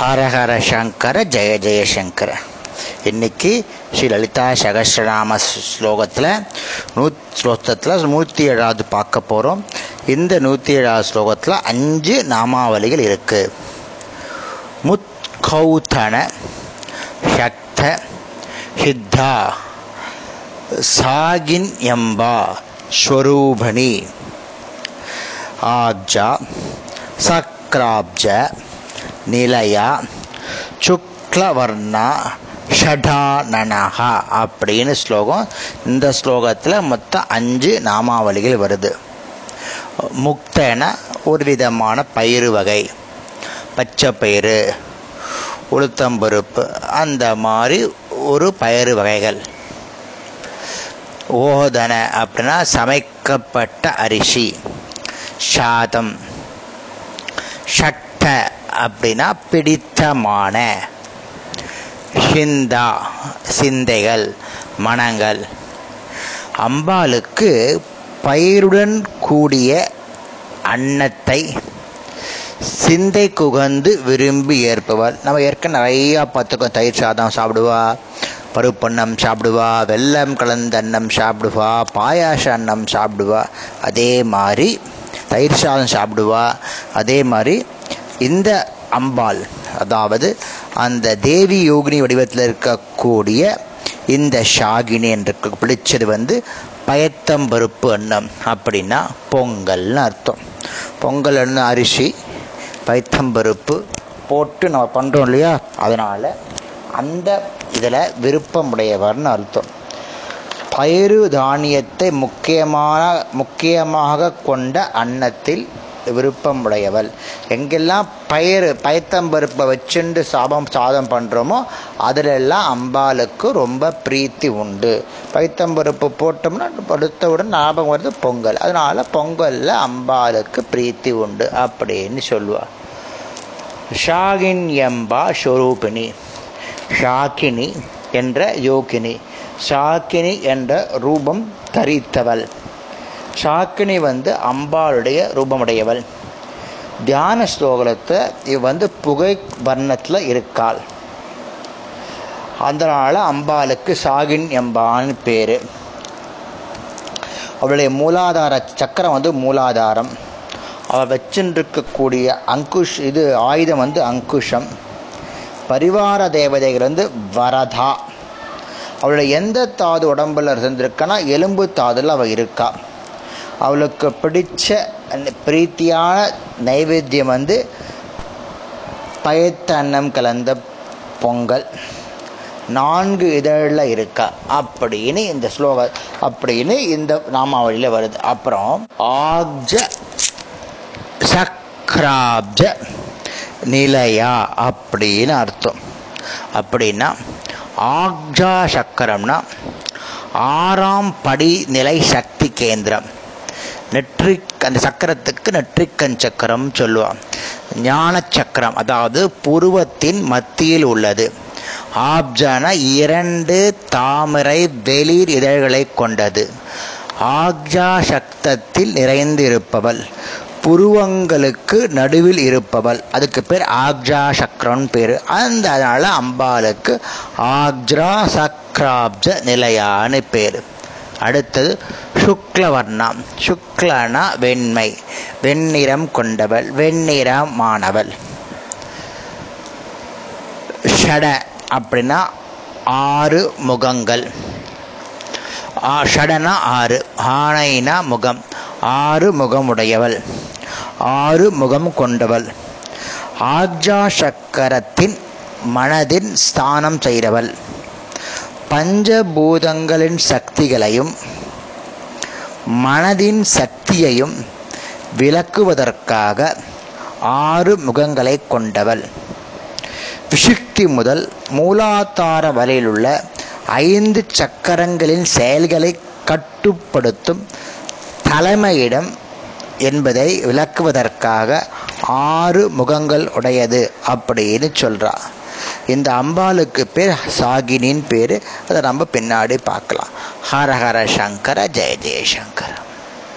ஹரஹர சங்கர ஜெய ஜெயசங்கர இன்னைக்கு ஸ்ரீ லலிதா சகஸ்ரநாம ஸ்லோகத்தில் நூ ஸ்லோகத்தில் நூற்றி ஏழாவது பார்க்க போகிறோம் இந்த நூற்றி ஏழாவது ஸ்லோகத்தில் அஞ்சு நாமாவளிகள் இருக்கு. முத்கௌதன சக்த ஹித்தா சாகின் எம்பா ஸ்வரூபணி ஆப்ஜா சக்ராப்ஜ நிலையா? சுக்லவர்ணா ஷடானனஹா அப்படின்னு ஸ்லோகம். இந்த ஸ்லோகத்தில் மொத்தம் அஞ்சு நாமாவளிகள் வருது. முக்தன ஒரு விதமான பயிறு வகை. பச்சை பயிறு உளுத்தம்பருப்பு அந்த மாதிரி ஒரு பயிறு வகைகள். ஓதன அப்படின்னா சமைக்கப்பட்ட அரிசி. சாதம். ஷட்ட அப்படின்னா பிடித்தமான சிந்தா சிந்தைகள் மனங்கள். அம்பாளுக்கு பயிருடன் கூடிய அன்னத்தை சிந்தை குகந்து விரும்பி ஏற்பவள் நம்ம ஏற்க நிறையா பார்த்துக்கோம் தயிர் சாதம் சாப்பிடுவா பருப்பண்ணம் சாப்பிடுவா வெல்லம் கலந்த அன்னம் சாப்பிடுவா பாயாச அன்னம் சாப்பிடுவா. அதே மாதிரி தயிர் சாதம் சாப்பிடுவா. அதே மாதிரி இந்த அம்பாள் அதாவது அந்த தேவி யோகினி வடிவத்தில் இருக்கக்கூடிய இந்த ஷாகினி என்று பிடிச்சது வந்து பயத்தம்பருப்பு அன்னம். அப்படின்னா பொங்கல்னு அர்த்தம். பொங்கல் அண்ணன் அரிசி பயத்தம்பருப்பு போட்டு நம்ம பண்ணுறோம் இல்லையா? அதனால் அந்த இதில் விருப்பமுடையவர்னு அர்த்தம். பயிறு தானியத்தை முக்கியமான முக்கியமாக கொண்ட அன்னத்தில் விருப்பம் உடையவள் எங்கெல்லாம் பயிர் பயத்தம்பருப்பை வச்சுண்டு சாபம் சாதம் பண்ணுறோமோ அதிலெல்லாம் அம்பாளுக்கு ரொம்ப பிரீத்தி உண்டு. பயத்தம்பருப்பு போட்டோம்னா படுத்தவுடன் ஞாபகம் வருது பொங்கல். அதனால பொங்கலில் அம்பாளுக்கு பிரீத்தி உண்டு அப்படின்னு சொல்லுவாள் ஷாகின் எம்பா ஸ்வரூபிணி ஷாக்கினி என்ற யோகினி. ஷாக்கினி என்ற ரூபம் தரித்தவள். சாக்கினி வந்து அம்பாளுடைய ரூபமுடையவள். தியான ஸ்லோகத்தை இவ வந்து புகை வர்ணத்தில் இருக்காள். அதனால் அம்பாளுக்கு சாகின் எம்பான்னு பேர். அவளுடைய மூலாதார சக்கரம் வந்து மூலாதாரம். அவள் வச்சுருக்கக்கூடிய அங்குஷ் இது ஆயுதம் வந்து அங்குஷம். பரிவார தேவதைகள் வந்து வரதா. அவளுடைய எந்த தாது உடம்புல இருந்திருக்கனா எலும்பு தாதுல அவள் இருக்கா. அவளுக்கு பிடிச்ச பிரீத்தியான நைவேத்தியம் வந்து பயத்த அன்னம் கலந்த பொங்கல். நான்கு இதழில் இருக்கா. அப்படின்னு இந்த ஸ்லோக அப்படின்னு இந்த நாமாவளியில் வருது. அப்புறம் ஆக்ஜ சக்ராப்ஜ நிலையா அப்படின்னு அர்த்தம். அப்படின்னா ஆக்ஜா சக்கரம்னா ஆறாம் படி நிலை சக்தி கேந்திரம். நெற்றிக் அந்த சக்கரத்துக்கு நெற்றிக்கண் சக்கரம் சொல்லுவான். ஞான சக்கரம் அதாவது புருவத்தின் மத்தியில் உள்ளது. ஆப்ஜான இரண்டு தாமரை வெளிர் இதழ்களை கொண்டது. ஆக்ஜா சக்தத்தில் நிறைந்திருப்பவள். புருவங்களுக்கு நடுவில் இருப்பவள். அதுக்கு பேர் ஆக்ஜா சக்கரன் பேர். அந்த அதனால் அம்பாளுக்கு ஆக்ஜா சக்ராப்ஜ நிலையான்னு பேர். அடுத்தது சுக்லவர்ணா. சுக்லனா வெண்மை. வெண்ணிறம் கொண்டவள் வெண்ணிறமானவள். ஷட அப்படின்னா ஆறு முகங்கள். ஷடனா ஆறு ஆனைனா முகம். ஆறு முகமுடையவள் ஆறு முகம் கொண்டவள். ஆக்ஜா சக்கரத்தின் மனதின் ஸ்தானம் செய்கிறவள். பஞ்சபூதங்களின் சக்திகளையும் மனதின் சக்தியையும் விளக்குவதற்காக ஆறு முகங்களை கொண்டவள். விஷுக்தி முதல் மூலாதார வரையிலுள்ள ஐந்து சக்கரங்களின் செயல்களை கட்டுப்படுத்தும் தலைமையிடம் என்பதை விளக்குவதற்காக ஆறு முகங்கள் உடையது அப்படின்னு சொல்கிறா இந்த அம்பாளுக்கு பேர் சாகினின் பேர். அதை நம்ம பின்னாடி பார்க்கலாம். ஹர ஹர சங்கர ஜெய ஜெயசங்கர